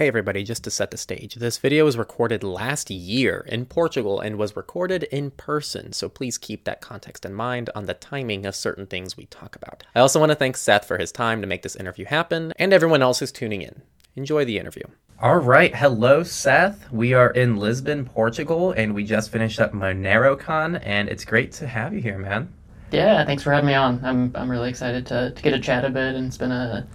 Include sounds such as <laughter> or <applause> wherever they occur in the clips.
Hey everybody, just to set the stage, this video was recorded last year in Portugal and was recorded in person, so please keep that context in mind on the timing of certain things we talk about. I also want to thank Seth for his time to make this interview happen, and everyone else who's tuning in. Enjoy the interview. All right, hello Seth. We are in Lisbon, Portugal, and we just finished up MoneroCon, and it's great to have you here, man. Yeah, thanks for having me on. I'm I'm really excited to, to get to chat a bit and it's been a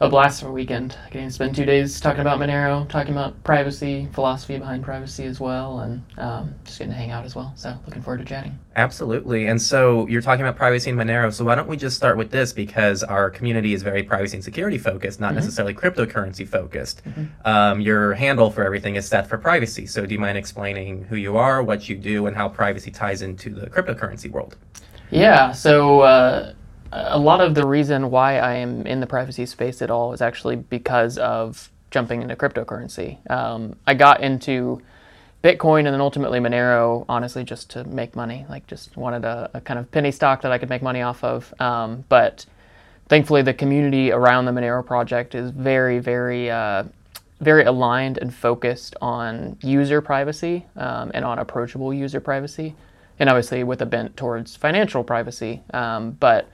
a blast of a weekend. Getting to spend two days talking about Monero, talking about privacy, philosophy behind privacy as well, and um, just getting to hang out as well. So looking forward to chatting. Absolutely. And so you're talking about privacy in Monero. So why don't we just start with this because our community is very privacy and security focused, not mm-hmm. necessarily cryptocurrency focused. Mm-hmm. Um, your handle for everything is Seth for privacy. So do you mind explaining who you are, what you do, and how privacy ties into the cryptocurrency world? Yeah. So. Uh, a lot of the reason why I am in the privacy space at all is actually because of jumping into cryptocurrency. Um, I got into Bitcoin and then ultimately Monero, honestly, just to make money. Like, just wanted a, a kind of penny stock that I could make money off of. Um, but thankfully, the community around the Monero project is very, very, uh, very aligned and focused on user privacy um, and on approachable user privacy, and obviously with a bent towards financial privacy. Um, but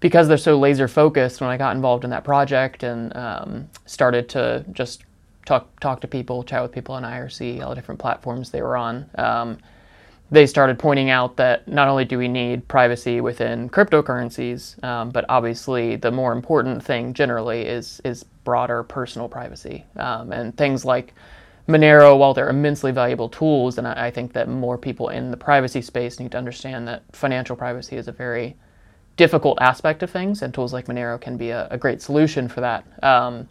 because they're so laser focused, when I got involved in that project and um, started to just talk talk to people, chat with people on IRC, all the different platforms they were on, um, they started pointing out that not only do we need privacy within cryptocurrencies, um, but obviously the more important thing generally is is broader personal privacy um, and things like Monero, while they're immensely valuable tools, and I, I think that more people in the privacy space need to understand that financial privacy is a very difficult aspect of things, and tools like Monero can be a, a great solution for that. Um,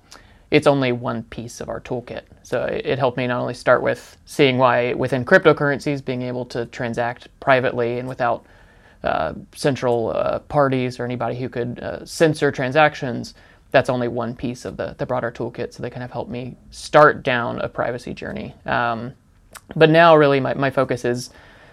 it's only one piece of our toolkit. So it, it, helped me not only start with seeing why within cryptocurrencies, being able to transact privately and without uh, central uh, parties or anybody who could uh, censor transactions, that's only one piece of the, the broader toolkit. So they kind of helped me start down a privacy journey. Um, but now, really, my, my focus is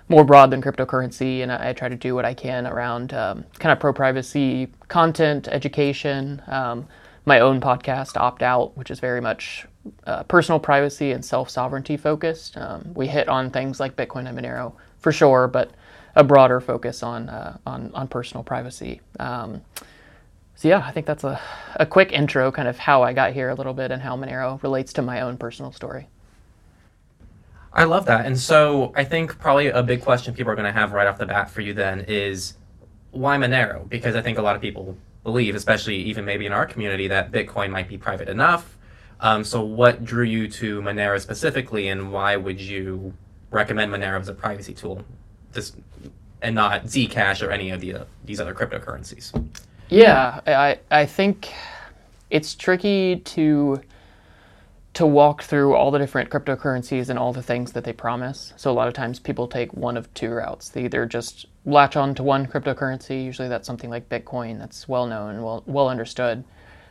more broad than cryptocurrency, and I, I try to do what I can around um, kind of pro privacy content, education. Um, my own podcast, Opt Out, which is very much uh, personal privacy and self sovereignty focused. Um, we hit on things like Bitcoin and Monero for sure, but a broader focus on uh, on, on personal privacy. Um, so yeah, I think that's a, a quick intro, kind of how I got here a little bit and how Monero relates to my own personal story. I love that. And so I think probably a big question people are going to have right off the bat for you then is why Monero? Because I think a lot of people believe, especially even maybe in our community, that Bitcoin might be private enough. Um, so what drew you to Monero specifically, and why would you recommend Monero as a privacy tool, this, and not Zcash or any of the, uh, these other cryptocurrencies? Yeah, I I think it's tricky to to walk through all the different cryptocurrencies and all the things that they promise. So a lot of times people take one of two routes. They either just latch on to one cryptocurrency, usually that's something like Bitcoin that's well known, well well understood,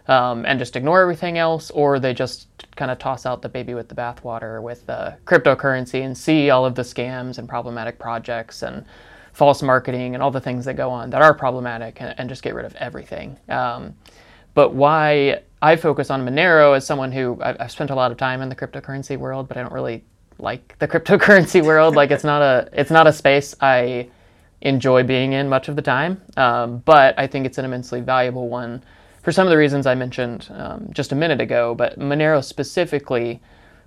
um, and just ignore everything else, or they just kind of toss out the baby with the bathwater with uh, cryptocurrency and see all of the scams and problematic projects and false marketing and all the things that go on that are problematic and, and just get rid of everything. Um, but why I focus on Monero as someone who I've spent a lot of time in the cryptocurrency world, but I don't really like the <laughs> cryptocurrency world. like it's not a it's not a space I enjoy being in much of the time. Um, but I think it's an immensely valuable one for some of the reasons I mentioned um, just a minute ago. But Monero specifically,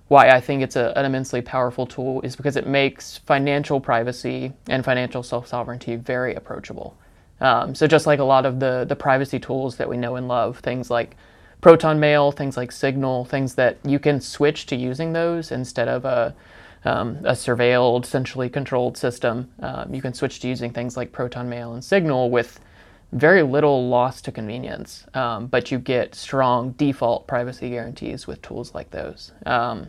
why I think it's a, an immensely powerful tool is because it makes financial privacy and financial self sovereignty very approachable. Um, so just like a lot of the the privacy tools that we know and love, things like Proton Mail, things like Signal, things that you can switch to using those instead of a um, a surveilled, centrally controlled system. Um, you can switch to using things like Proton Mail and Signal with very little loss to convenience, um, but you get strong default privacy guarantees with tools like those. Um,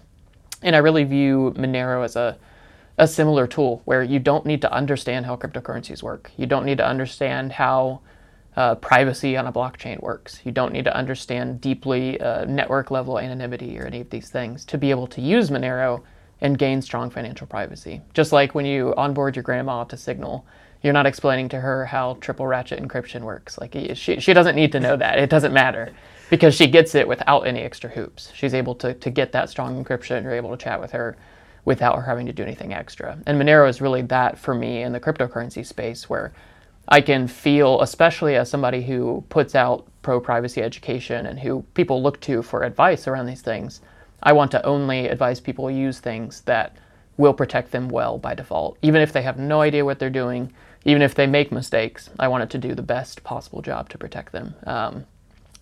and I really view Monero as a a similar tool where you don't need to understand how cryptocurrencies work. You don't need to understand how uh, privacy on a blockchain works. You don't need to understand deeply uh, network level anonymity or any of these things to be able to use Monero and gain strong financial privacy. Just like when you onboard your grandma to Signal, you're not explaining to her how triple ratchet encryption works. Like she, she doesn't need to know that. It doesn't matter. because she gets it without any extra hoops. She's able to, to get that strong encryption. You're able to chat with her without her having to do anything extra. And Monero is really that for me in the cryptocurrency space where I can feel, especially as somebody who puts out pro privacy education and who people look to for advice around these things, I want to only advise people use things that will protect them well by default. Even if they have no idea what they're doing, even if they make mistakes, I want it to do the best possible job to protect them. Um,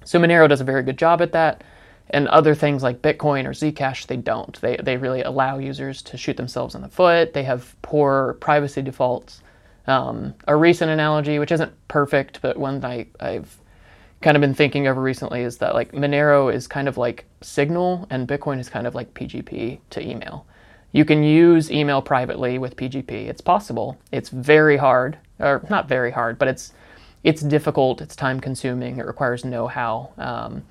so Monero does a very good job at that. And other things like Bitcoin or Zcash, they don't. They, they really allow users to shoot themselves in the foot. They have poor privacy defaults. Um, a recent analogy, which isn't perfect, but one I, I've kind of been thinking over recently, is that like Monero is kind of like Signal and Bitcoin is kind of like PGP to email. You can use email privately with PGP. It's possible. It's very hard, or not very hard, but it's it's difficult. It's time consuming. It requires know-how. Um,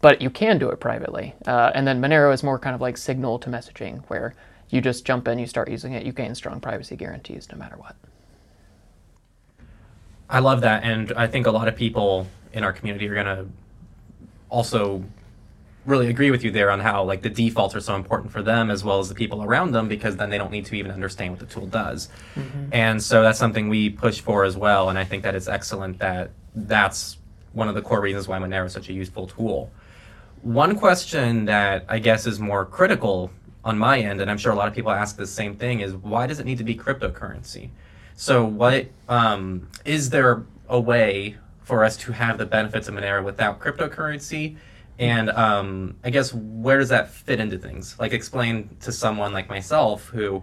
but you can do it privately. Uh, and then Monero is more kind of like signal to messaging, where you just jump in, you start using it, you gain strong privacy guarantees no matter what. I love that, and I think a lot of people in our community are going to also really agree with you there on how like the defaults are so important for them as well as the people around them because then they don't need to even understand what the tool does. Mm-hmm. and so that's something we push for as well and i think that it's excellent that that's one of the core reasons why monero is such a useful tool. One question that i guess is more critical on my end and i'm sure a lot of people ask the same thing is why does it need to be cryptocurrency so what um, is there a way for us to have the benefits of monero without cryptocurrency and um, I guess where does that fit into things? Like explain to someone like myself who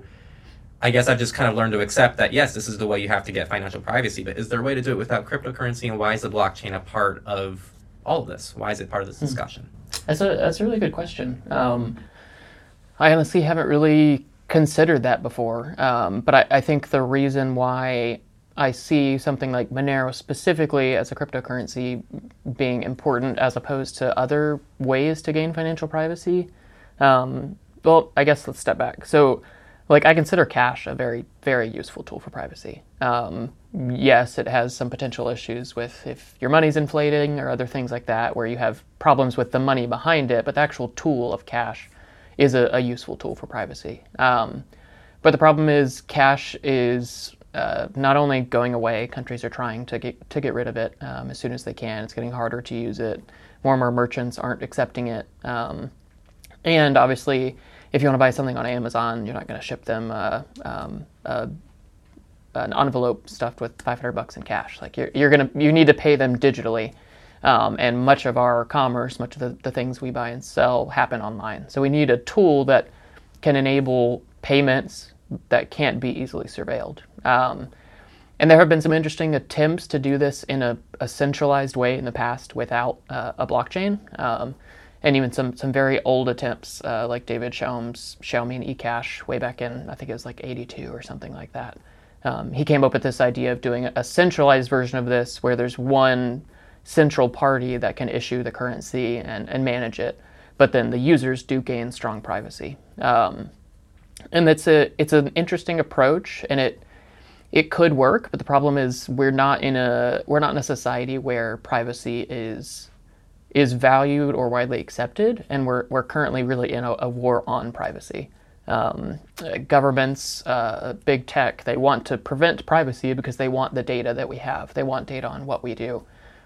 I guess I've just kind of learned to accept that yes, this is the way you have to get financial privacy, but is there a way to do it without cryptocurrency and why is the blockchain a part of all of this? Why is it part of this hmm. discussion? That's a that's a really good question. Um, I honestly haven't really considered that before, um, but I, I think the reason why I see something like Monero specifically as a cryptocurrency being important as opposed to other ways to gain financial privacy. Um, well, I guess let's step back. So, like, I consider cash a very, very useful tool for privacy. Um, yes, it has some potential issues with if your money's inflating or other things like that, where you have problems with the money behind it, but the actual tool of cash is a, a useful tool for privacy. Um, but the problem is, cash is uh, not only going away, countries are trying to get to get rid of it um, as soon as they can. It's getting harder to use it. More and more merchants aren't accepting it. Um, and obviously, if you want to buy something on Amazon, you're not going to ship them uh, um, an envelope stuffed with 500 bucks in cash. Like you're, you're gonna you need to pay them digitally. Um, and much of our commerce, much of the, the things we buy and sell happen online. So we need a tool that can enable payments that can't be easily surveilled. Um, and there have been some interesting attempts to do this in a, a centralized way in the past without uh, a blockchain. Um, and even some, some very old attempts, uh, like David Chaum's Chaumian eCash way back in, I think it was like 82 or something like that. Um, he came up with this idea of doing a centralized version of this where there's one central party that can issue the currency and, and manage it, but then the users do gain strong privacy. Um, and it's a it's an interesting approach, and it it could work, but the problem is we're not in a we're not in a society where privacy is is valued or widely accepted, and we're we're currently really in a, a war on privacy. Um, governments, uh, big tech, they want to prevent privacy because they want the data that we have. They want data on what we do,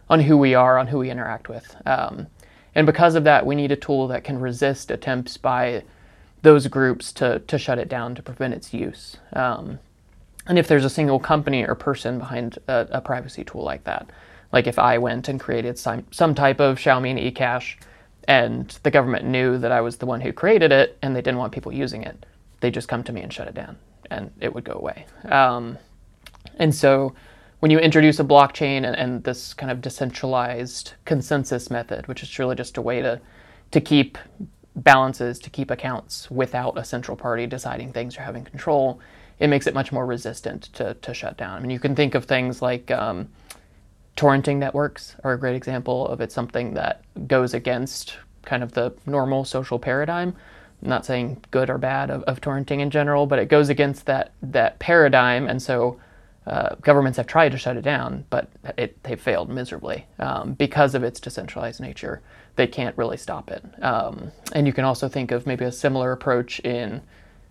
on who we are, on who we interact with. Um, and because of that, we need a tool that can resist attempts by those groups to, to shut it down to prevent its use. Um, and if there's a single company or person behind a, a, privacy tool like that, like if I went and created some, some type of Chaumian eCash and the government knew that I was the one who created it and they didn't want people using it, they'd just come to me and shut it down and it would go away. Um, and so when you introduce a blockchain and, and, this kind of decentralized consensus method, which is really just a way to, to keep balances to keep accounts without a central party deciding things or having control, it makes it much more resistant to, to shut down. I mean, you can think of things like um, torrenting networks are a great example of it something that goes against kind of the normal social paradigm. I'm not saying good or bad of, of torrenting in general, but it goes against that that paradigm, and so uh, governments have tried to shut it down, but it, they failed miserably um, because of its decentralized nature. They can't really stop it. Um, and you can also think of maybe a similar approach in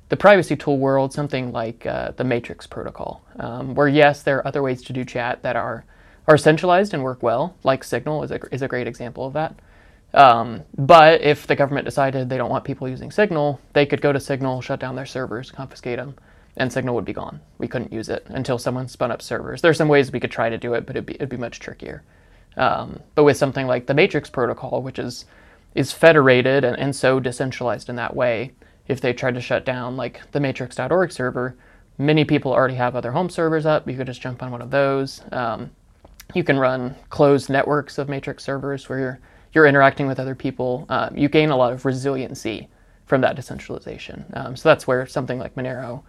the privacy tool world, something like uh, the Matrix protocol, um, where yes, there are other ways to do chat that are are centralized and work well, like Signal is a, is a great example of that. Um, but if the government decided they don't want people using Signal, they could go to Signal, shut down their servers, confiscate them, and Signal would be gone. We couldn't use it until someone spun up servers. There's some ways we could try to do it, but it'd be, it'd be much trickier. Um, but with something like the Matrix protocol, which is is federated and, and so decentralized in that way, if they tried to shut down like the matrix.org server, many people already have other home servers up. You could just jump on one of those. Um, you can run closed networks of matrix servers where you're you're interacting with other people. Um, you gain a lot of resiliency from that decentralization. Um, so that's where something like Monero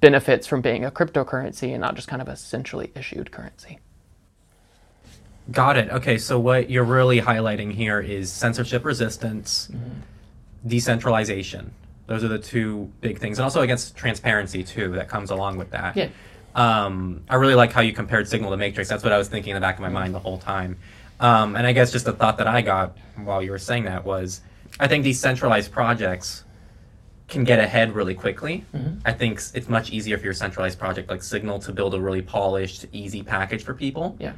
benefits from being a cryptocurrency and not just kind of a centrally issued currency. Got it. Okay, so what you're really highlighting here is censorship resistance, mm-hmm. decentralization. Those are the two big things, and also against transparency too that comes along with that. Yeah. Um, I really like how you compared Signal to Matrix. That's what I was thinking in the back of my mind the whole time. Um, and I guess just the thought that I got while you were saying that was, I think these centralized projects can get ahead really quickly. Mm-hmm. I think it's much easier for your centralized project like Signal to build a really polished, easy package for people. Yeah.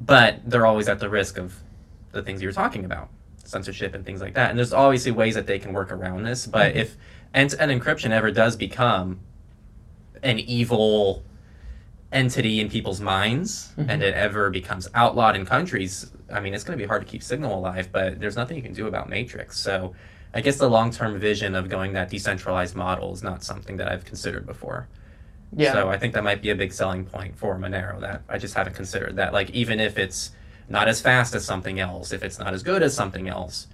But they're always at the risk of the things you were talking about, censorship and things like that. And there's obviously ways that they can work around this. But mm-hmm. if end-to-end encryption ever does become an evil entity in people's minds mm-hmm. and it ever becomes outlawed in countries, I mean, it's going to be hard to keep Signal alive, but there's nothing you can do about Matrix. So I guess the long term vision of going that decentralized model is not something that I've considered before. Yeah. So I think that might be a big selling point for Monero that I just haven't considered that. Like, even if it's not as fast as something else, if it's not as good as something else,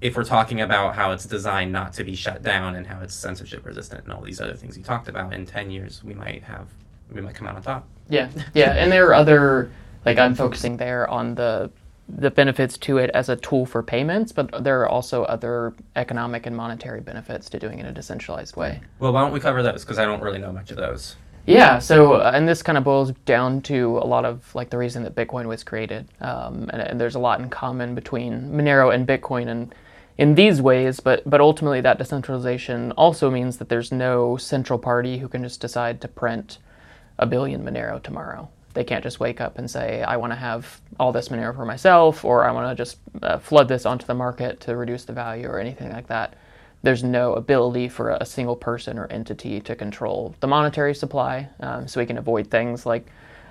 if we're talking about how it's designed not to be shut down and how it's censorship resistant and all these other things you talked about, in 10 years, we might have, we might come out on top. Yeah. Yeah. And there are other, like, I'm focusing there on the the benefits to it as a tool for payments, but there are also other economic and monetary benefits to doing it in a decentralized way. Well, why don't we cover those? Because I don't really know much of those. Yeah, so uh, and this kind of boils down to a lot of like the reason that Bitcoin was created, um, and, and, there's a lot in common between Monero and Bitcoin, and in these ways, but but ultimately that decentralization also means that there's no central party who can just decide to print a billion Monero tomorrow. They can't just wake up and say, I want to have all this Monero for myself, or I want to just uh, flood this onto the market to reduce the value, or anything like that. There's no ability for a single person or entity to control the monetary supply, um, so we can avoid things like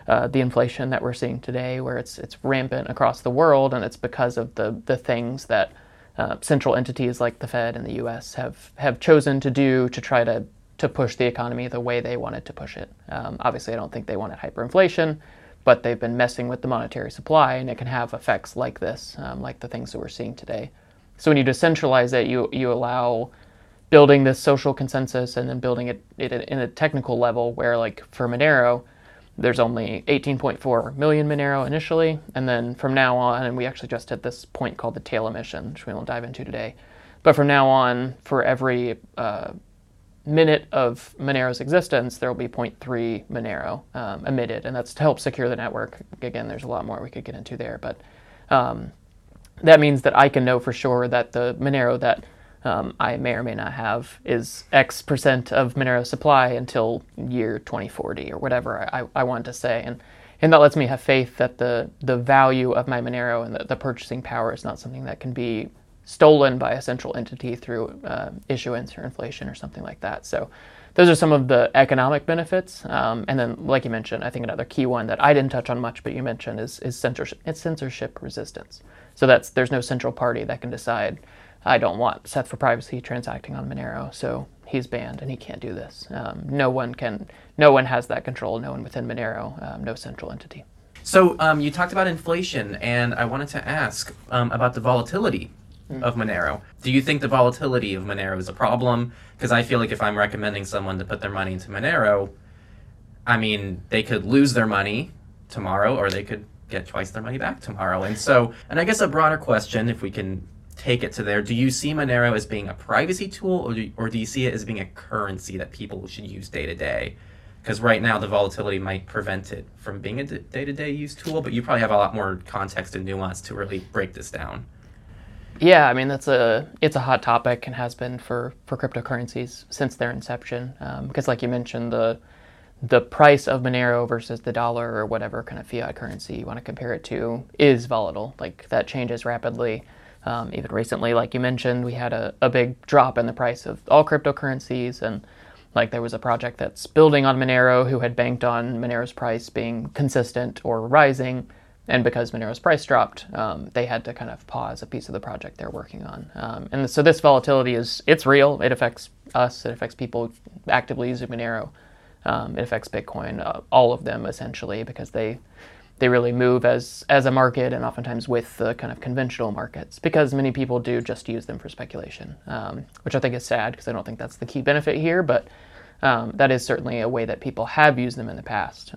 uh, the inflation that we're seeing today, where it's it's rampant across the world, and it's because of the the things that uh, central entities like the Fed and the U.S. have have chosen to do to try to to push the economy the way they wanted to push it. Um, obviously, I don't think they wanted hyperinflation, but they've been messing with the monetary supply, and it can have effects like this, um, like the things that we're seeing today. So when you decentralize it, you you allow building this social consensus and then building it, it in a technical level where, like for Monero, there's only 18.4 million Monero initially, and then from now on, and we actually just hit this point called the tail emission, which we won't dive into today. But from now on, for every uh, minute of Monero's existence, there will be 0.3 Monero um, emitted, and that's to help secure the network. Again, there's a lot more we could get into there, but um, that means that I can know for sure that the Monero that um, I may or may not have is X percent of Monero supply until year 2040 or whatever I, I want to say. And, and that lets me have faith that the, the value of my Monero and the, the purchasing power is not something that can be stolen by a central entity through uh, issuance or inflation or something like that. So those are some of the economic benefits. Um, and then, like you mentioned, I think another key one that I didn't touch on much, but you mentioned is, is censorship, it's censorship resistance. So that's there's no central party that can decide, I don't want Seth for privacy transacting on Monero, so he's banned and he can't do this. Um, no one can, no one has that control. No one within Monero, um, no central entity. So um, you talked about inflation, and I wanted to ask um, about the volatility mm. of Monero. Do you think the volatility of Monero is a problem? Because I feel like if I'm recommending someone to put their money into Monero, I mean, they could lose their money tomorrow or they could get twice their money back tomorrow. And so, and I guess a broader question, if we can take it to there, do you see Monero as being a privacy tool or do, or do you see it as being a currency that people should use day to day? because right now the volatility might prevent it from being a day to day use tool, but you probably have a lot more context and nuance to really break this down. Yeah, I mean that's a it's a hot topic and has been for for cryptocurrencies since their inception. Because, um, like you mentioned, the the price of Monero versus the dollar or whatever kind of fiat currency you want to compare it to is volatile. Like that changes rapidly. Um, even recently, like you mentioned, we had a, a big drop in the price of all cryptocurrencies and like there was a project that's building on Monero who had banked on Monero's price being consistent or rising, and because Monero's price dropped, um, they had to kind of pause a piece of the project they're working on. Um, and so this volatility is it's real. It affects us. It affects people actively using Monero. Um, it affects Bitcoin, uh, all of them essentially, because they they really move as as a market and oftentimes with the kind of conventional markets because many people do just use them for speculation, um, which I think is sad because I don't think that's the key benefit here, but um, that is certainly a way that people have used them in the past.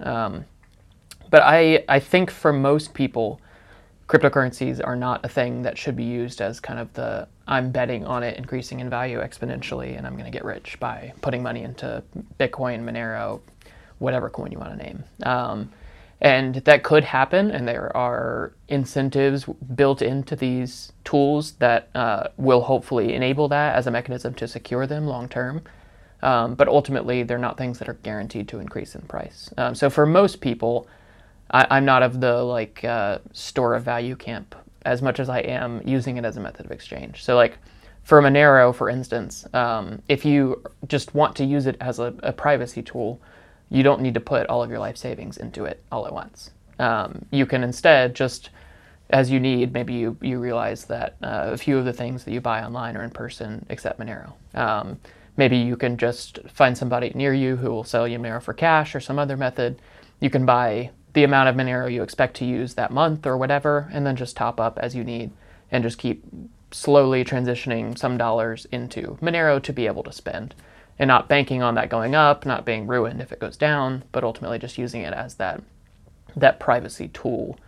But I I think for most people, cryptocurrencies are not a thing that should be used as kind of the I'm betting on it increasing in value exponentially and I'm going to get rich by putting money into Bitcoin, Monero, whatever coin you want to name. Um, and that could happen, and there are incentives built into these tools that uh, will hopefully enable that as a mechanism to secure them long term. Um, but ultimately, they're not things that are guaranteed to increase in price. Um, so for most people, I, am not of the like uh, store of value camp as much as I am using it as a method of exchange. So like for Monero, for instance, um, if you just want to use it as a, a privacy tool, you don't need to put all of your life savings into it all at once. Um, you can instead just, as you need, maybe you, you realize that uh, a few of the things that you buy online or in person accept Monero. Um, maybe you can just find somebody near you who will sell you Monero for cash or some other method. You can buy the amount of Monero you expect to use that month or whatever, and then just top up as you need and just keep slowly transitioning some dollars into Monero to be able to spend and not banking on that going up, not being ruined if it goes down, but ultimately just using it as that that privacy tool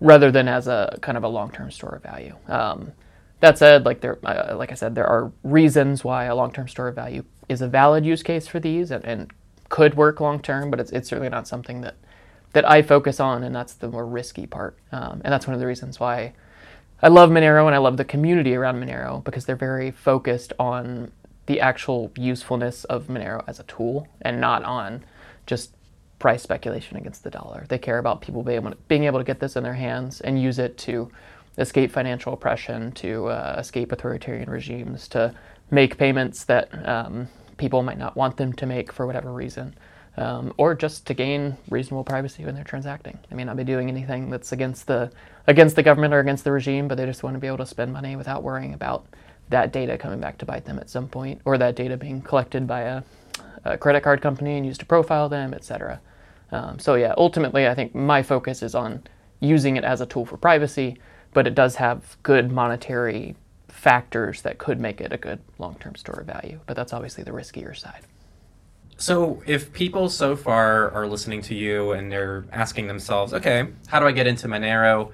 rather than as a kind of a long-term store of value. Um, that said, like there, uh, like I said, there are reasons why a long-term store of value is a valid use case for these and, and could work long-term, but it's, it's certainly not something that that I focus on, and that's the more risky part. Um, and that's one of the reasons why I love Monero and I love the community around Monero because they're very focused on the actual usefulness of Monero as a tool and not on just price speculation against the dollar. They care about people being able to, being able to get this in their hands and use it to escape financial oppression, to uh, escape authoritarian regimes, to make payments that um, people might not want them to make for whatever reason, um, or just to gain reasonable privacy when they're transacting. They may not be doing anything that's against the against the government or against the regime, but they just want to be able to spend money without worrying about that data coming back to bite them at some point, or that data being collected by a, a credit card company and used to profile them, etc. Um, so yeah, ultimately, I think my focus is on using it as a tool for privacy, but it does have good monetary factors that could make it a good long-term store of value. But that's obviously the riskier side. So, if people so far are listening to you and they're asking themselves, okay, how do I get into Monero?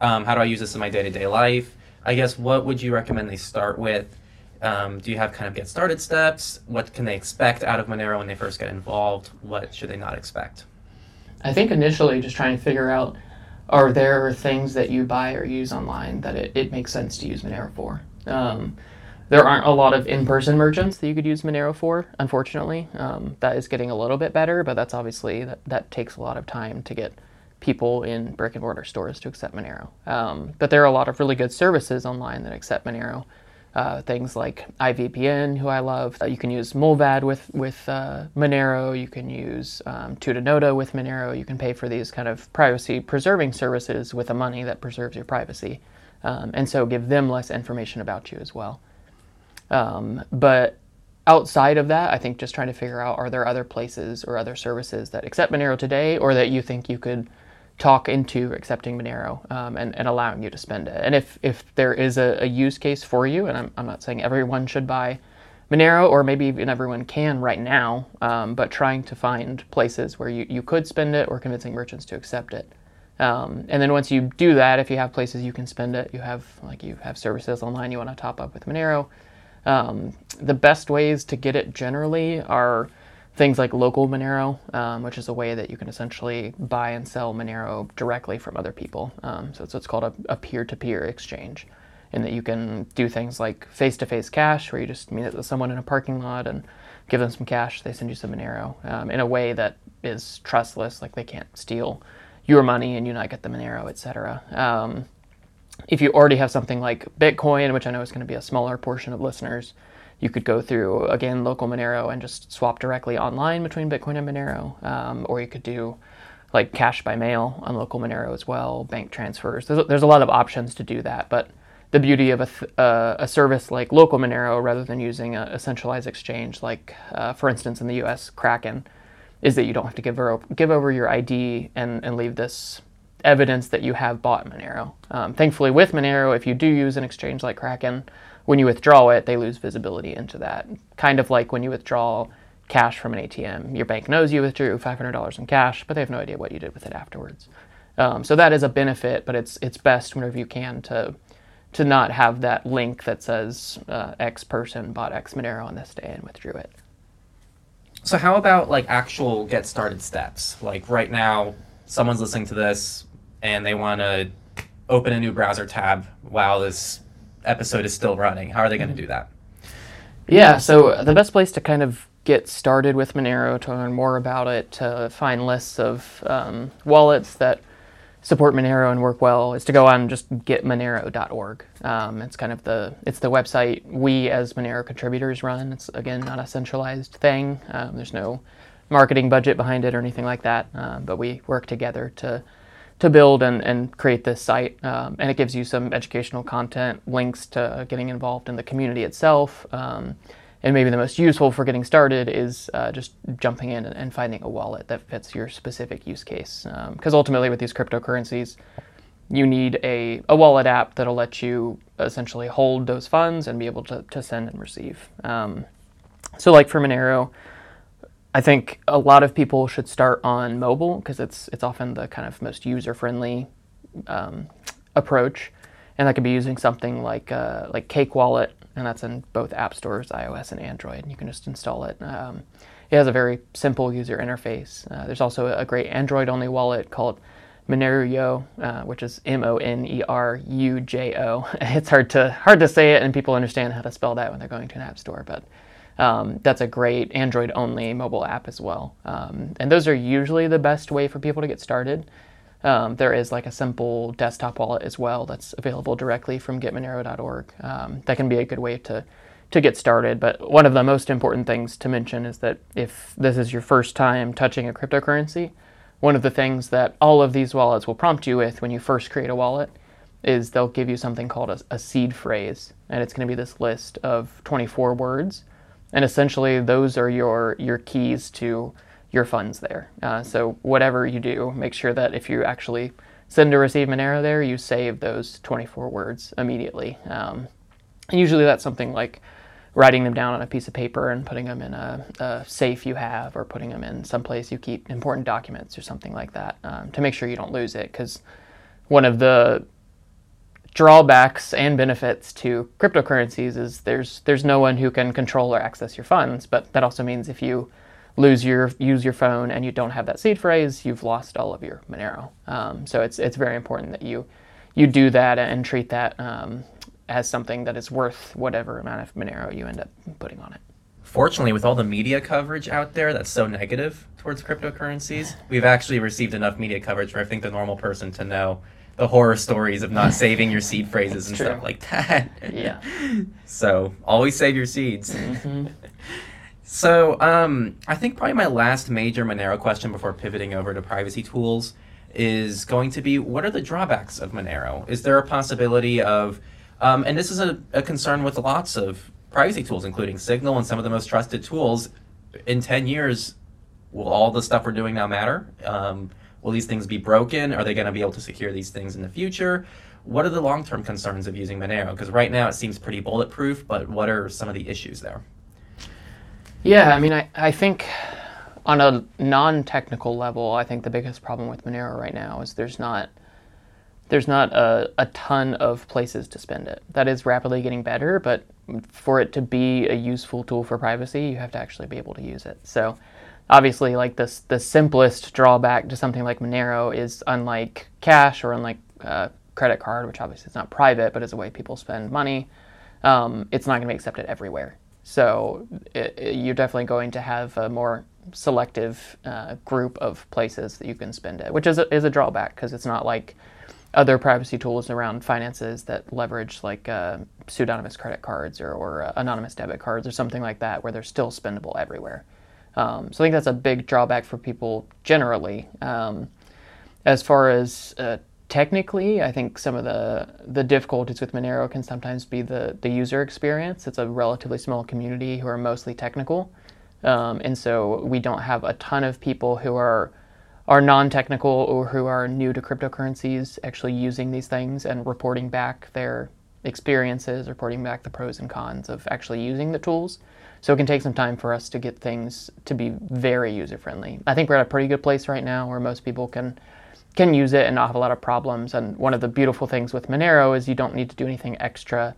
Um, how do I use this in my day to day life? I guess what would you recommend they start with? Um, do you have kind of get started steps? What can they expect out of Monero when they first get involved? What should they not expect? I think initially just trying to figure out are there things that you buy or use online that it, it makes sense to use Monero for? Um, there aren't a lot of in-person merchants that you could use Monero for, unfortunately. Um, that is getting a little bit better, but that's obviously that, that takes a lot of time to get people in brick and mortar stores to accept Monero. Um, but there are a lot of really good services online that accept Monero. Uh, things like iVPN, who I love. Uh, you can use Mullvad with with uh, Monero. You can use um, Tutanota with Monero. You can pay for these kind of privacy preserving services with the money that preserves your privacy, um, and so give them less information about you as well. Um, but outside of that, I think just trying to figure out are there other places or other services that accept Monero today, or that you think you could talk into accepting Monero um, and, and allowing you to spend it. And if, if there is a, a use case for you, and I'm, I'm not saying everyone should buy Monero, or maybe even everyone can right now, um, but trying to find places where you, you could spend it or convincing merchants to accept it. Um, and then once you do that, if you have places you can spend it, you have like you have services online you want to top up with Monero. Um, the best ways to get it generally are things like local Monero, um, which is a way that you can essentially buy and sell Monero directly from other people. Um, so it's what's called a, a peer-to-peer exchange, in that you can do things like face-to-face cash, where you just meet with someone in a parking lot and give them some cash, they send you some Monero um, in a way that is trustless, like they can't steal your money and you not get the Monero, etc. Um, if you already have something like Bitcoin, which I know is going to be a smaller portion of listeners, you could go through again local Monero and just swap directly online between Bitcoin and Monero, um, or you could do like cash by mail on local Monero as well, bank transfers. There's, there's a lot of options to do that, but the beauty of a, th- uh, a service like local Monero, rather than using a, a centralized exchange like, uh, for instance, in the U.S. Kraken, is that you don't have to give, over, give over your ID and, and leave this evidence that you have bought Monero. Um, thankfully, with Monero, if you do use an exchange like Kraken, when you withdraw it, they lose visibility into that. Kind of like when you withdraw cash from an ATM. Your bank knows you withdrew $500 in cash, but they have no idea what you did with it afterwards. Um, so that is a benefit, but it's it's best whenever you can to to not have that link that says uh, X person bought X Monero on this day and withdrew it. So how about like actual get started steps? Like right now, someone's listening to this and they want to open a new browser tab while this episode is still running. How are they going to do that? Yeah, so the best place to kind of get started with Monero, to learn more about it, to find lists of um, wallets that support Monero and work well, is to go on just getmonero.org. Um, it's kind of the it's the website we as Monero contributors run. It's again not a centralized thing. Um, there's no marketing budget behind it or anything like that, uh, but we work together to to build and, and create this site. Um, and it gives you some educational content, links to getting involved in the community itself. Um, and maybe the most useful for getting started is uh, just jumping in and, finding a wallet that fits your specific use case. Because um, ultimately, with these cryptocurrencies, you need a, a wallet app that'll let you essentially hold those funds and be able to, to send and receive. Um, so, like for Monero, I think a lot of people should start on mobile because it's it's often the kind of most user friendly um, approach, and that could be using something like uh, like Cake Wallet, and that's in both app stores, iOS and Android. And you can just install it. Um, it has a very simple user interface. Uh, there's also a great Android only wallet called Monerujo, uh, which is M O N E R U J O. <laughs> It's hard to hard to say it, and people understand how to spell that when they're going to an app store, but um, that's a great Android only mobile app as well. Um, and those are usually the best way for people to get started. Um, there is like a simple desktop wallet as well that's available directly from getmonero.org. Um, that can be a good way to, to get started. But one of the most important things to mention is that if this is your first time touching a cryptocurrency, one of the things that all of these wallets will prompt you with when you first create a wallet is they'll give you something called a, a seed phrase. And it's going to be this list of 24 words and essentially those are your your keys to your funds there. Uh, so whatever you do, make sure that if you actually send or receive Monero there, you save those 24 words immediately. Um, usually that's something like writing them down on a piece of paper and putting them in a, a safe you have, or putting them in some place you keep important documents or something like that um, to make sure you don't lose it. Because one of the drawbacks and benefits to cryptocurrencies is there's there's no one who can control or access your funds, but that also means if you lose your use your phone and you don't have that seed phrase, you've lost all of your Monero. Um, so it's it's very important that you you do that and treat that um, as something that is worth whatever amount of Monero you end up putting on it. Fortunately, with all the media coverage out there that's so negative towards cryptocurrencies, we've actually received enough media coverage for I think the normal person to know the horror stories of not <laughs> saving your seed phrases and True. stuff like that. Yeah. <laughs> So always save your seeds. Mm-hmm. <laughs> so um, I think probably my last major Monero question before pivoting over to privacy tools is going to be what are the drawbacks of Monero? Is there a possibility of, um, and this is a, a concern with lots of privacy tools, including Signal and some of the most trusted tools, in 10 years, will all the stuff we're doing now matter? Um, Will these things be broken? Are they going to be able to secure these things in the future? What are the long term concerns of using Monero? Because right now it seems pretty bulletproof, but what are some of the issues there? Yeah, I mean, I, I think on a non technical level, I think the biggest problem with Monero right now is there's not there's not a, a ton of places to spend it. That is rapidly getting better, but for it to be a useful tool for privacy, you have to actually be able to use it. So obviously like this the simplest drawback to something like Monero is unlike cash or unlike uh, credit card, which obviously is not private, but is a way people spend money. Um, it's not going to be accepted everywhere. So it, it, you're definitely going to have a more selective uh, group of places that you can spend it, which is a, is a drawback because it's not like other privacy tools around finances that leverage like uh, pseudonymous credit cards or, or uh, anonymous debit cards or something like that, where they're still spendable everywhere. Um, so I think that's a big drawback for people generally. Um, as far as uh, technically, I think some of the the difficulties with Monero can sometimes be the the user experience. It's a relatively small community who are mostly technical, um, and so we don't have a ton of people who are are non-technical or who are new to cryptocurrencies actually using these things and reporting back their experiences, reporting back the pros and cons of actually using the tools. So it can take some time for us to get things to be very user friendly. I think we're at a pretty good place right now where most people can can use it and not have a lot of problems. And one of the beautiful things with Monero is you don't need to do anything extra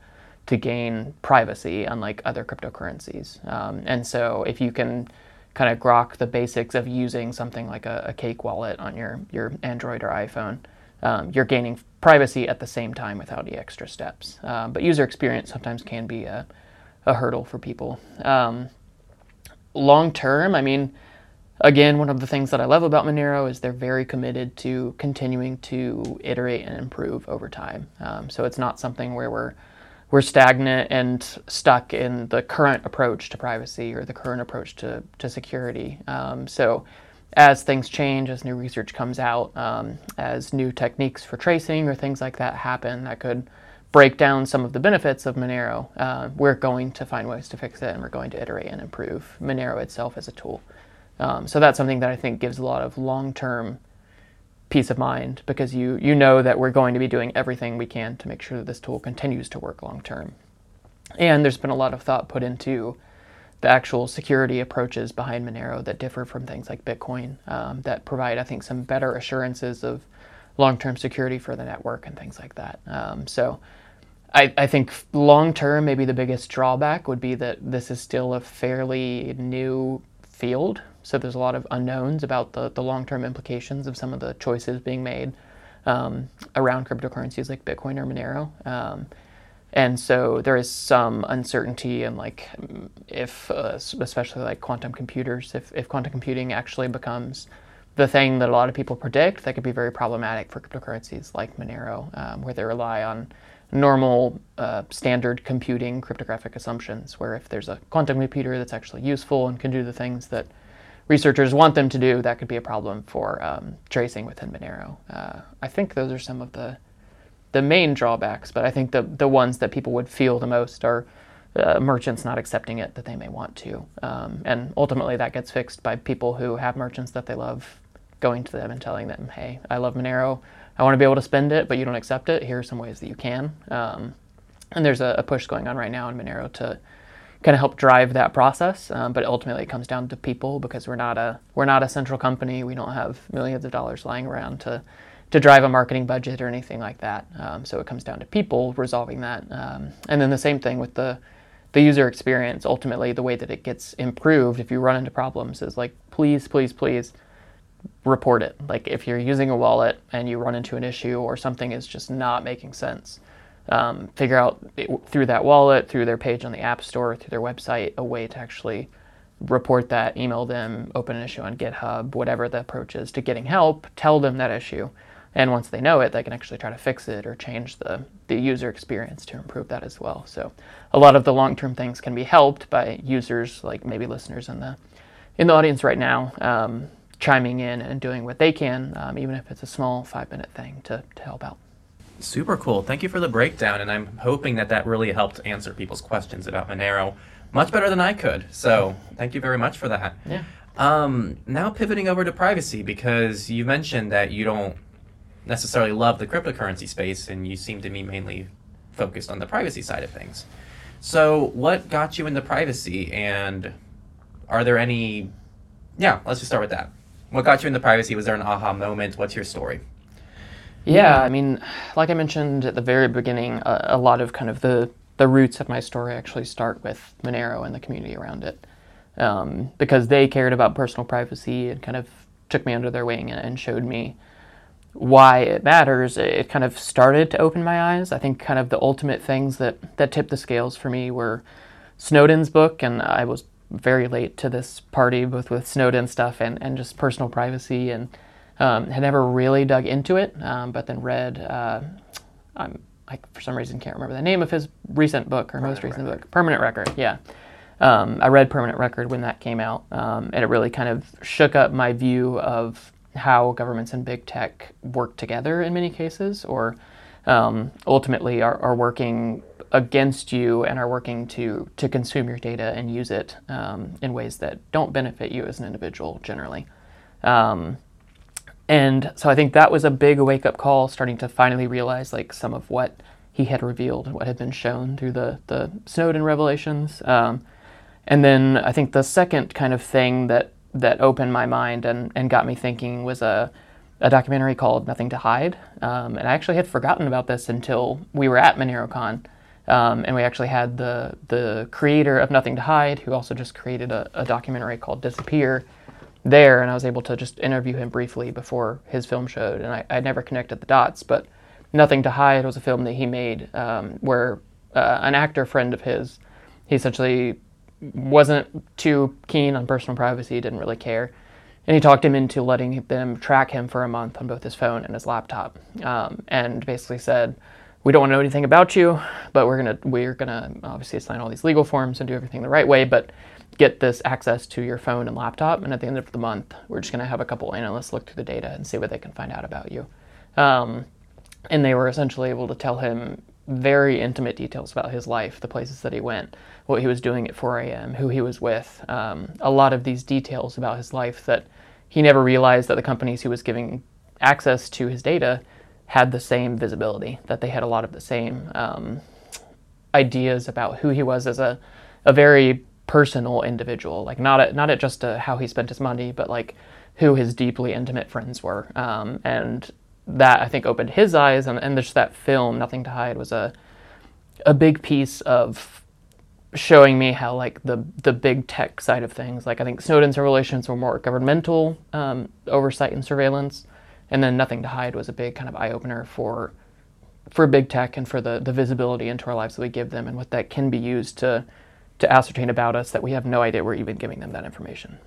to gain privacy, unlike other cryptocurrencies. Um, and so if you can kind of grok the basics of using something like a, a Cake wallet on your, your Android or iPhone, um, you're gaining privacy at the same time without the extra steps. Um, but user experience sometimes can be a, a hurdle for people. Um, long term, I mean, again, one of the things that I love about Monero is they're very committed to continuing to iterate and improve over time. Um, so it's not something where we're we're stagnant and stuck in the current approach to privacy or the current approach to, to security. Um, so as things change, as new research comes out, um, as new techniques for tracing or things like that happen that could break down some of the benefits of Monero, uh, we're going to find ways to fix it and we're going to iterate and improve Monero itself as a tool. Um, so that's something that I think gives a lot of long-term peace of mind because you you know that we're going to be doing everything we can to make sure that this tool continues to work long term. And there's been a lot of thought put into the actual security approaches behind Monero that differ from things like Bitcoin um, that provide, I think, some better assurances of long-term security for the network and things like that. Um, so I, I think long term, maybe the biggest drawback would be that this is still a fairly new field. So there's a lot of unknowns about the, the long term implications of some of the choices being made um, around cryptocurrencies like Bitcoin or Monero. And so there is some uncertainty and like if uh, especially like quantum computers if, if quantum computing actually becomes the thing that a lot of people predict that could be very problematic for cryptocurrencies like monero um, where they rely on normal uh, standard computing cryptographic assumptions, where if there's a quantum computer that's actually useful and can do the things that researchers want them to do, that could be a problem for um, tracing within Monero. Uh, I think those are some of the the main drawbacks, but I think the the ones that people would feel the most are uh, merchants not accepting it that they may want to, um, and ultimately that gets fixed by people who have merchants that they love going to them and telling them, "Hey, I love Monero. I want to be able to spend it, but you don't accept it. Here are some ways that you can. Um, and there's a, a, push going on right now in Monero to kind of help drive that process. Um, but ultimately, it comes down to people because we're not a we're not a central company. We don't have millions of dollars lying around to to drive a marketing budget or anything like that. Um, so it comes down to people resolving that. Um, and then the same thing with the the user experience. Ultimately, the way that it gets improved if you run into problems is like, please, please, please report it. Like if you're using a wallet and you run into an issue or something is just not making sense, um, figure out through that wallet, through their page on the App Store, through their website, a way to actually report that, email them, open an issue on GitHub, whatever the approach is to getting help, tell them that issue. And once they know it, they can actually try to fix it or change the, the user experience to improve that as well. So a lot of the long-term things can be helped by users, like maybe listeners in the in the audience right now, um, chiming in and doing what they can, um, even if it's a small five minute thing to, to help out. Super cool. Thank you for the breakdown, and I'm hoping that that really helped answer people's questions about Monero much better than I could. So thank you very much for that. Yeah. Um, now pivoting over to privacy because you mentioned that you don't necessarily love the cryptocurrency space, and you seem to be mainly focused on the privacy side of things. So what got you into privacy, and are there any? Yeah, let's just start with that. What got you into privacy? Was there an aha moment? What's your story? Yeah, I mean, like I mentioned at the very beginning, a, a lot of kind of the the roots of my story actually start with Monero and the community around it, um, because they cared about personal privacy and kind of took me under their wing and, and showed me why it matters. It kind of started to open my eyes. I think kind of the ultimate things that that tipped the scales for me were Snowden's book, and I was very late to this party, both with Snowden stuff and, and just personal privacy, and um, had never really dug into it, um, but then read. Uh, I'm, I, for some reason, can't remember the name of his recent book or Permanent most recent record. book, Permanent Record. Yeah, um, I read Permanent Record when that came out, um, and it really kind of shook up my view of how governments and big tech work together in many cases, or um, ultimately are, are working against you and are working to to consume your data and use it um, in ways that don't benefit you as an individual generally. Um, and so I think that was a big wake up call, starting to finally realize like some of what he had revealed and what had been shown through the the Snowden revelations. Um, and then I think the second kind of thing that that opened my mind and, and got me thinking was a a documentary called Nothing to Hide. Um, and I actually had forgotten about this until we were at MoneroCon. Um, and we actually had the the creator of Nothing to Hide, who also just created a, a, documentary called Disappear, there, and I was able to just interview him briefly before his film showed, and I, I never connected the dots. But Nothing to Hide was a film that he made um, where uh, an actor friend of his, he essentially wasn't too keen on personal privacy, didn't really care, and he talked him into letting them track him for a month on both his phone and his laptop, um, and basically said we don't want to know anything about you, but we're gonna we're gonna obviously sign all these legal forms and do everything the right way, but get this access to your phone and laptop. And at the end of the month, we're just gonna have a couple analysts look through the data and see what they can find out about you. Um, and they were essentially able to tell him very intimate details about his life, the places that he went, what he was doing at 4 a.m., who he was with, um, a lot of these details about his life that he never realized that the companies he was giving access to his data had the same visibility, that they had a lot of the same um, ideas about who he was as a, a very personal individual, like not at, not at just a, how he spent his money, but like who his deeply intimate friends were. Um, and that I think opened his eyes, and, and just that film, Nothing to Hide, was a a big piece of showing me how like the the big tech side of things, like I think Snowden's revelations were more governmental um, oversight and surveillance, and then Nothing to Hide was a big kind of eye opener for for big tech and for the, the visibility into our lives that we give them and what that can be used to to ascertain about us that we have no idea we're even giving them that information.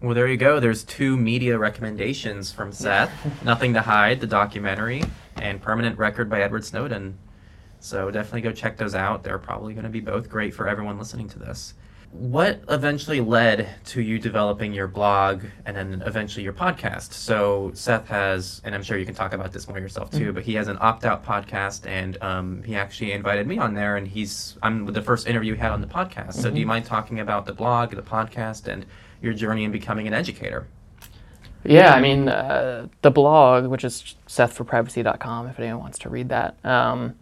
Well, there you go. There's two media recommendations from Seth Nothing to Hide, the documentary, and Permanent Record by Edward Snowden. So definitely go check those out. They're probably going to be both great for everyone listening to this what eventually led to you developing your blog and then eventually your podcast? So Seth has, and I'm sure you can talk about this more yourself too, mm-hmm. but he has an opt-out podcast, and um, he actually invited me on there, and he's I'm the first interview he had on the podcast. So mm-hmm. do you mm-hmm. mind talking about the blog, the podcast, and your journey in becoming an educator? Yeah, I mean uh, the blog, which is SethForPrivacy.com, if anyone wants to read that. Um,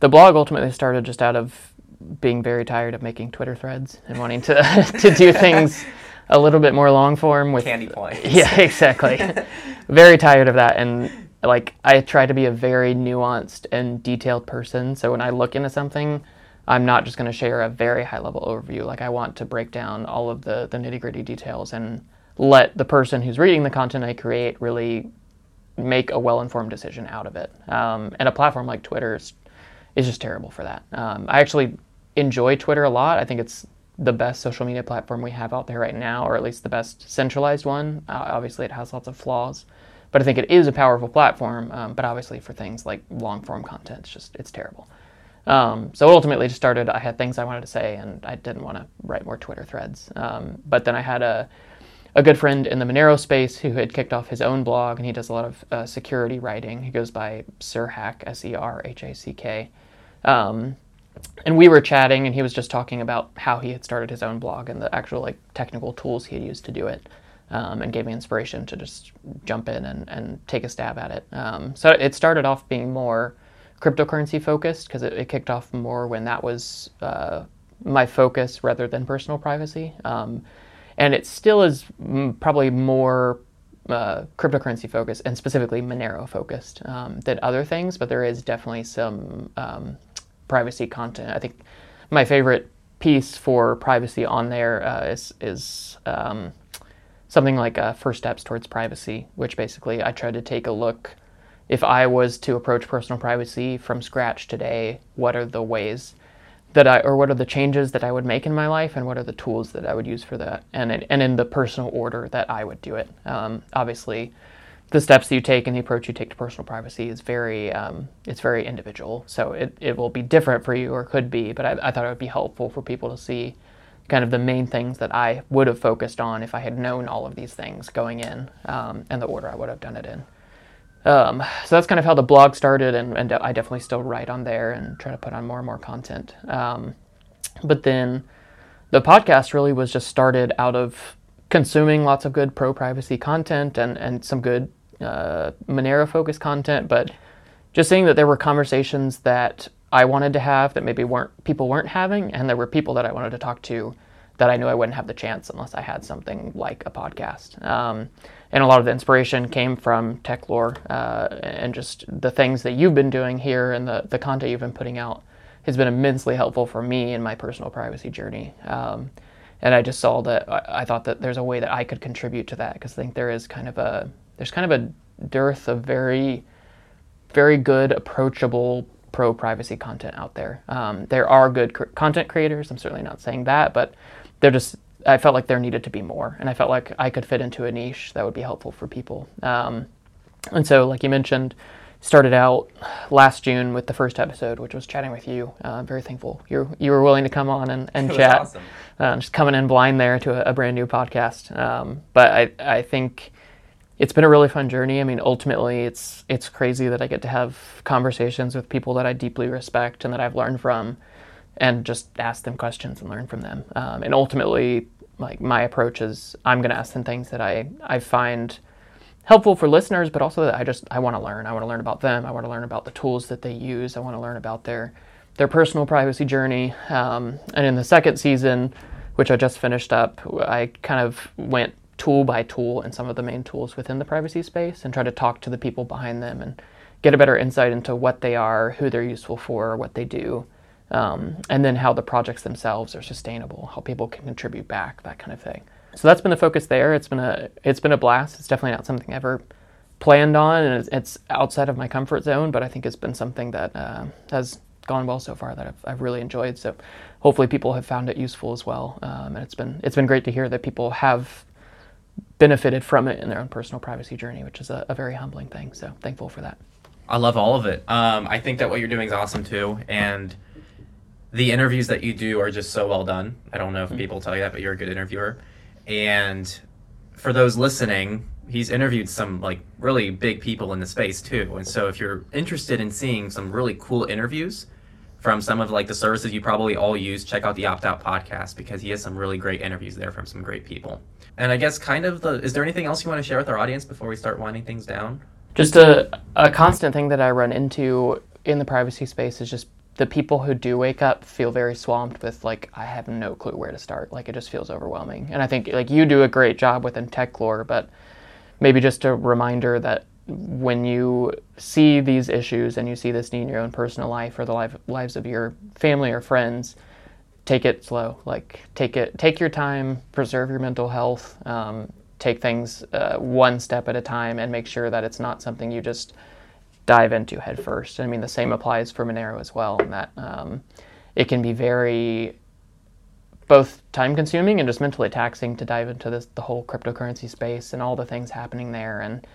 the blog ultimately started just out of being very tired of making Twitter threads and wanting to <laughs> to do things a little bit more long form with candy points. <laughs> Yeah, exactly. very tired of that and like I try to be a very nuanced and detailed person. So when I look into something, I'm not just going to share a very high level overview. Like I want to break down all of the the nitty gritty details and let the person who's reading the content I create really make a well informed decision out of it. Um, and a platform like Twitter is, is just terrible for that. Um, I actually enjoy Twitter a lot. I think it's the best social media platform we have out there right now, or at least the best centralized one. Uh, obviously, it has lots of flaws, but I think it is a powerful platform. Um, but obviously, for things like long form content, it's just it's terrible. Um, so ultimately, just started. I had things I wanted to say, and I didn't want to write more Twitter threads. Um, but then I had a a good friend in the Monero space who had kicked off his own blog, and he does a lot of uh, security writing. He goes by Serhack, S E R H A C K. Um, and we were chatting and he was just talking about how he had started his own blog and the actual like technical tools he had used to do it um, and gave me inspiration to just jump in and, and take a stab at it um, so it started off being more cryptocurrency focused because it, it, kicked off more when that was uh, my focus rather than personal privacy um, and it still is probably more uh, cryptocurrency focused and specifically monero focused um, than other things but there is definitely some um, privacy content. I think my favorite piece for privacy on there uh, is is um, something like uh, First Steps Towards Privacy, which basically I tried to take a look. If I was to approach personal privacy from scratch today, what are the ways that I, or what are the changes that I would make in my life, and what are the tools that I would use for that, and and in the personal order that I would do it. Um, obviously, the steps that you take and the approach you take to personal privacy is very um, it's very individual. So it, it will be different for you or could be, but I, I thought it would be helpful for people to see kind of the main things that I would have focused on if I had known all of these things going in um, and the order I would have done it in. Um, so that's kind of how the blog started, and, and, I definitely still write on there and try to put on more and more content. Um, but then the podcast really was just started out of consuming lots of good pro privacy content and, and some good uh, Monero focused content, but just seeing that there were conversations that I wanted to have that maybe weren't people weren't having, and there were people that I wanted to talk to that I knew I wouldn't have the chance unless I had something like a podcast. Um, and a lot of the inspiration came from Techlore uh, and just the things that you've been doing here and the, the content you've been putting out has been immensely helpful for me in my personal privacy journey. Um, and I just saw that I, I, thought that there's a way that I could contribute to that because I think there is kind of a there's kind of a dearth of very very good approachable pro privacy content out there. Um, there are good cr- content creators. I'm certainly not saying that, but they're just. I felt like there needed to be more, and I felt like I could fit into a niche that would be helpful for people. Um, and so, like you mentioned, started out last June with the first episode, which was chatting with you. Uh, I'm very thankful you you were willing to come on and, and <laughs> chat. Awesome. Uh, just coming in blind there to a, a brand new podcast. Um, but I I think it's been a really fun journey. I mean, ultimately, it's it's crazy that I get to have conversations with people that I deeply respect and that I've learned from, and just ask them questions and learn from them. Um, and ultimately, like my approach is, I'm going to ask them things that I I find helpful for listeners, but also that I just I want to learn. I want to learn about them. I want to learn about the tools that they use. I want to learn about their their personal privacy journey. Um, and in the second season, which I just finished up, I kind of went tool by tool and some of the main tools within the privacy space and try to talk to the people behind them and get a better insight into what they are, who they're useful for, what they do, um, and then how the projects themselves are sustainable, how people can contribute back, that kind of thing. So that's been the focus there. It's been a it's been a blast. It's definitely not something I ever planned on, and it's, outside of my comfort zone. But I think it's been something that uh, has gone well so far that I've, I've really enjoyed. So hopefully people have found it useful as well. Um, and it's been it's been great to hear that people have benefited from it in their own personal privacy journey, which is a, a very humbling thing. So thankful for that. I love all of it. Um, I think that what you're doing is awesome too, and the interviews that you do are just so well done. I don't know if mm-hmm. people tell you that, but you're a good interviewer. And for those listening, he's interviewed some like really big people in the space too. And so if you're interested in seeing some really cool interviews, from some of like the services you probably all use, check out the Opt Out podcast because he has some really great interviews there from some great people. And I guess kind of the is there anything else you want to share with our audience before we start winding things down? Just a a constant thing that I run into in the privacy space is just the people who do wake up feel very swamped with like I have no clue where to start. Like it just feels overwhelming. And I think like you do a great job within Techlore, but maybe just a reminder that when you see these issues and you see this need in your own personal life or the life, lives of your family or friends, take it slow. Like take it, take your time, preserve your mental health, um, take things uh, one step at a time, and make sure that it's not something you just dive into headfirst. first. I mean, the same applies for Monero as well. In that um, it can be very both time consuming and just mentally taxing to dive into this the whole cryptocurrency space and all the things happening there and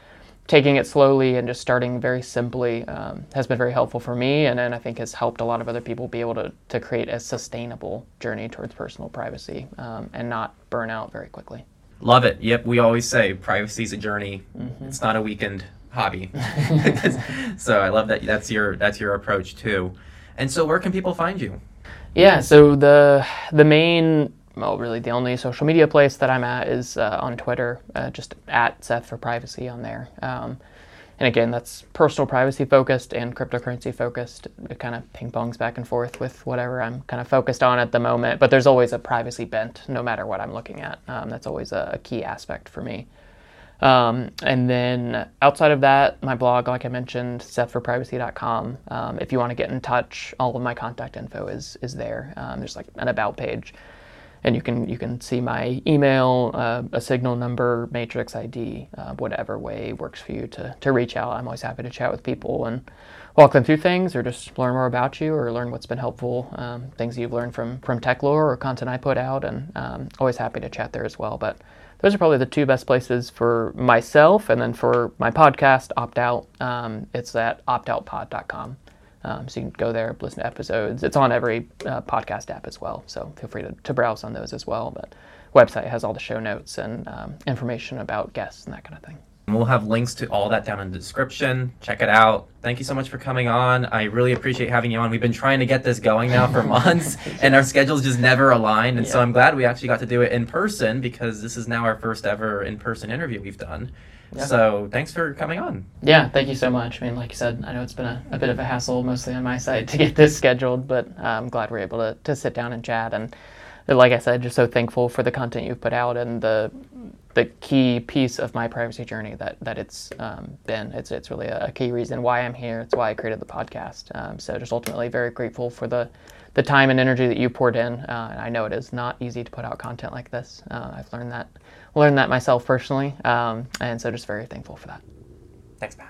taking it slowly and just starting very simply um, has been very helpful for me and then I think has helped a lot of other people be able to, to create a sustainable journey towards personal privacy um, and not burn out very quickly. Love it. Yep, we always say privacy is a journey. Mm-hmm. It's not a weekend hobby. <laughs> so I love that that's your that's your approach too. And so where can people find you? Yeah, so the the main well, really the only social media place that I'm at is uh, on Twitter, uh, just at Seth for privacy on there. Um, and again, that's personal privacy focused and cryptocurrency focused. It kind of ping pongs back and forth with whatever I'm kind of focused on at the moment. But there's always a privacy bent, no matter what I'm looking at. Um, that's always a, a, key aspect for me. Um, and then outside of that, my blog, like I mentioned, SethForPrivacy.com. Um, if you want to get in touch, all of my contact info is is there. Um, there's like an about page, and you can you can see my email, uh, a signal number, matrix ID, uh, whatever way works for you to to reach out. I'm always happy to chat with people and walk them through things, or just learn more about you, or learn what's been helpful, um, things you've learned from from TechLore or content I put out, and um, always happy to chat there as well. But those are probably the two best places for myself and then for my podcast opt out. Um, it's at optoutpod.com um, so you can go there listen to episodes. It's on every uh, podcast app as well. So feel free to, to browse on those as well. But website has all the show notes and um, information about guests and that kind of thing And we'll have links to all that down in the description. Check it out. Thank you so much for coming on. I really appreciate having you on. We've been trying to get this going now for <laughs> months, and our schedules just never aligned. And yeah. so I'm glad we actually got to do it in person because this is now our first ever in person interview we've done. Yeah. So thanks for coming on. Yeah, thank you so much. I mean, like you said, I know it's been a, a bit of a hassle, mostly on my side, to get this scheduled, but uh, I'm glad we're able to, to sit down and chat. And like I said, just so thankful for the content you've put out and the the key piece of my privacy journey that that it's um, been. It's it's really a, key reason why I'm here. It's why I created the podcast. Um, so just ultimately very grateful for the the time and energy that you poured in. Uh, I know it is not easy to put out content like this. Uh, I've learned that learned that myself personally, um, and so just very thankful for that. Thanks, Matt.